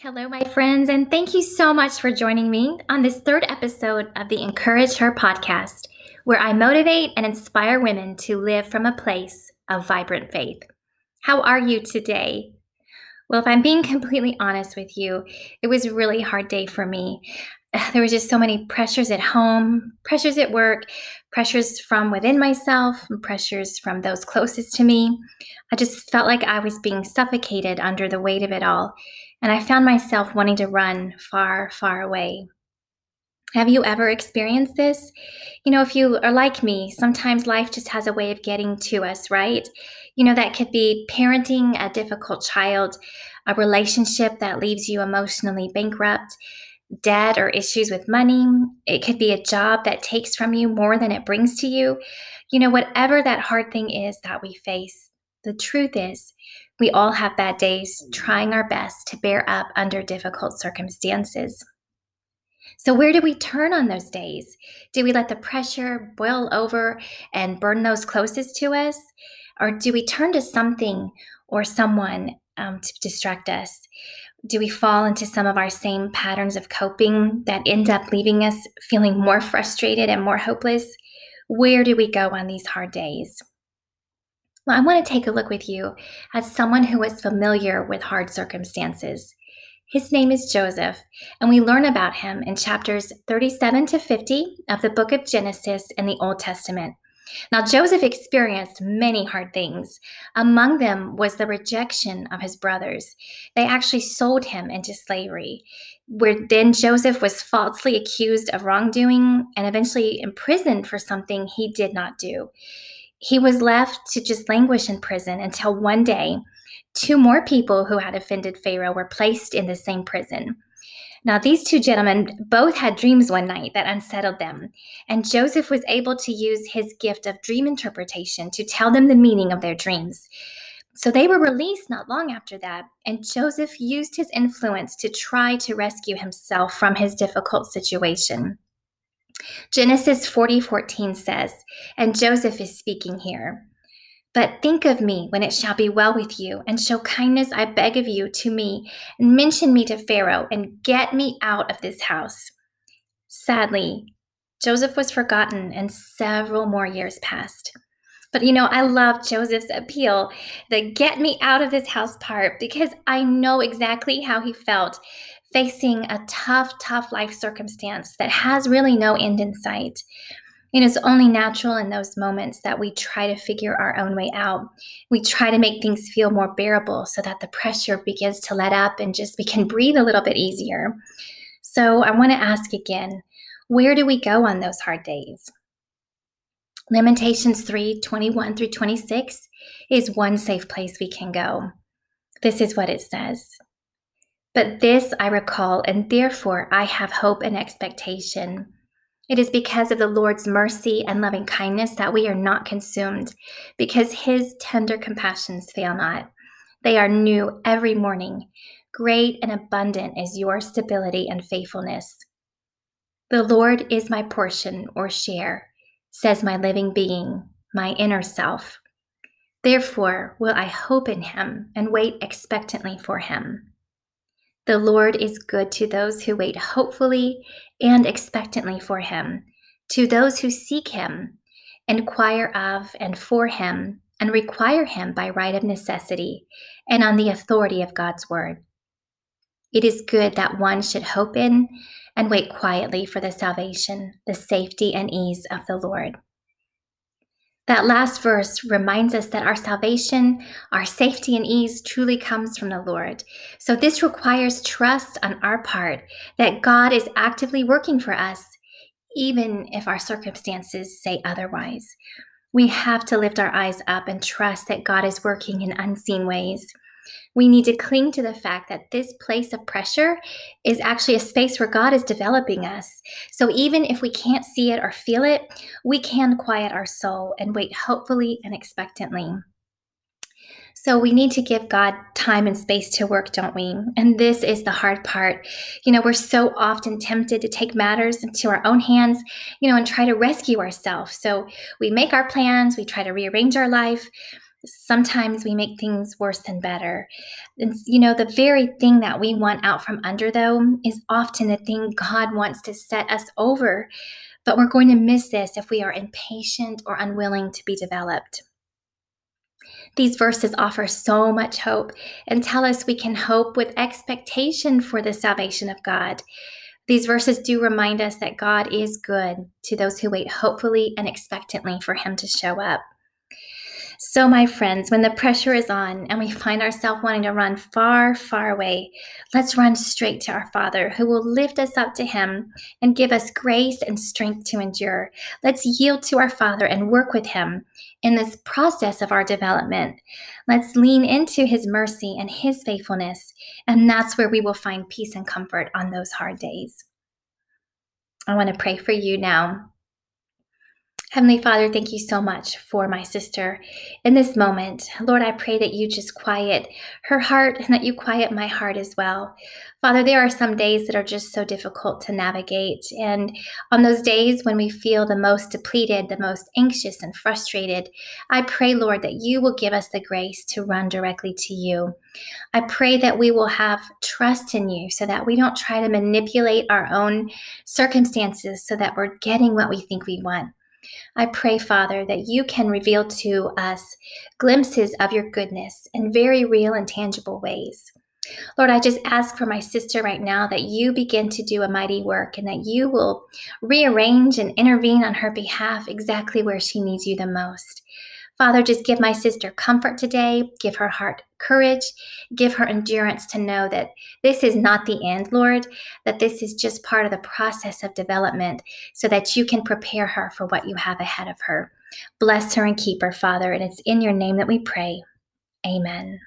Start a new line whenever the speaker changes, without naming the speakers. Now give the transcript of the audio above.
Hello, my friends, and thank you so much for joining me on this third episode of the Encourage Her podcast, where I motivate and inspire women to live from a place of vibrant faith. How are you today? Well, if I'm being completely honest with you, it was a really hard day for me. There were just so many pressures at home, pressures at work, pressures from within myself, pressures from those closest to me. I just felt like I was being suffocated under the weight of it all and I found myself wanting to run far, far away. Have you ever experienced this? You know, if you are like me, sometimes life just has a way of getting to us, right? You know, that could be parenting a difficult child, a relationship that leaves you emotionally bankrupt, debt or issues with money. It could be a job that takes from you more than it brings to you. You know, whatever that hard thing is that we face, the truth is, we all have bad days trying our best to bear up under difficult circumstances. So, where do we turn on those days? Do we let the pressure boil over and burn those closest to us? Or do we turn to something or someone um, to distract us? Do we fall into some of our same patterns of coping that end up leaving us feeling more frustrated and more hopeless? Where do we go on these hard days? Well, I want to take a look with you at someone who was familiar with hard circumstances. His name is Joseph, and we learn about him in chapters 37 to 50 of the book of Genesis in the Old Testament. Now, Joseph experienced many hard things. Among them was the rejection of his brothers. They actually sold him into slavery, where then Joseph was falsely accused of wrongdoing and eventually imprisoned for something he did not do. He was left to just languish in prison until one day, two more people who had offended Pharaoh were placed in the same prison. Now, these two gentlemen both had dreams one night that unsettled them, and Joseph was able to use his gift of dream interpretation to tell them the meaning of their dreams. So they were released not long after that, and Joseph used his influence to try to rescue himself from his difficult situation. Genesis 40 14 says, and Joseph is speaking here. But think of me when it shall be well with you, and show kindness, I beg of you, to me, and mention me to Pharaoh, and get me out of this house. Sadly, Joseph was forgotten, and several more years passed. But you know, I love Joseph's appeal, the get me out of this house part, because I know exactly how he felt facing a tough, tough life circumstance that has really no end in sight. It is only natural in those moments that we try to figure our own way out. We try to make things feel more bearable so that the pressure begins to let up and just we can breathe a little bit easier. So I want to ask again where do we go on those hard days? Lamentations 3 21 through 26 is one safe place we can go. This is what it says but this I recall, and therefore I have hope and expectation. It is because of the Lord's mercy and loving kindness that we are not consumed, because his tender compassions fail not. They are new every morning. Great and abundant is your stability and faithfulness. The Lord is my portion or share, says my living being, my inner self. Therefore will I hope in him and wait expectantly for him. The Lord is good to those who wait hopefully and expectantly for him, to those who seek him, inquire of and for him, and require him by right of necessity and on the authority of God's word. It is good that one should hope in and wait quietly for the salvation, the safety, and ease of the Lord. That last verse reminds us that our salvation, our safety, and ease truly comes from the Lord. So, this requires trust on our part that God is actively working for us, even if our circumstances say otherwise. We have to lift our eyes up and trust that God is working in unseen ways. We need to cling to the fact that this place of pressure is actually a space where God is developing us. So even if we can't see it or feel it, we can quiet our soul and wait hopefully and expectantly. So we need to give God time and space to work, don't we? And this is the hard part. You know, we're so often tempted to take matters into our own hands, you know, and try to rescue ourselves. So we make our plans, we try to rearrange our life, sometimes we make things worse than better. And, you know, the very thing that we want out from under, though, is often the thing God wants to set us over. But we're going to miss this if we are impatient or unwilling to be developed. These verses offer so much hope and tell us we can hope with expectation for the salvation of God. These verses do remind us that God is good to those who wait hopefully and expectantly for Him to show up. So, my friends, when the pressure is on and we find ourselves wanting to run far, far away, let's run straight to our Father who will lift us up to Him and give us grace and strength to endure. Let's yield to our Father and work with Him in this process of our development. Let's lean into His mercy and His faithfulness, and that's where we will find peace and comfort on those hard days. I want to pray for you now. Heavenly Father, thank you so much for my sister in this moment. Lord, I pray that you just quiet her heart and that you quiet my heart as well. Father, there are some days that are just so difficult to navigate. And on those days when we feel the most depleted, the most anxious and frustrated, I pray, Lord, that you will give us the grace to run directly to you. I pray that we will have trust in you so that we don't try to manipulate our own circumstances so that we're getting what we think we want. I pray, Father, that you can reveal to us glimpses of your goodness in very real and tangible ways. Lord, I just ask for my sister right now that you begin to do a mighty work and that you will rearrange and intervene on her behalf exactly where she needs you the most. Father, just give my sister comfort today. Give her heart courage. Give her endurance to know that this is not the end, Lord, that this is just part of the process of development so that you can prepare her for what you have ahead of her. Bless her and keep her, Father. And it's in your name that we pray. Amen.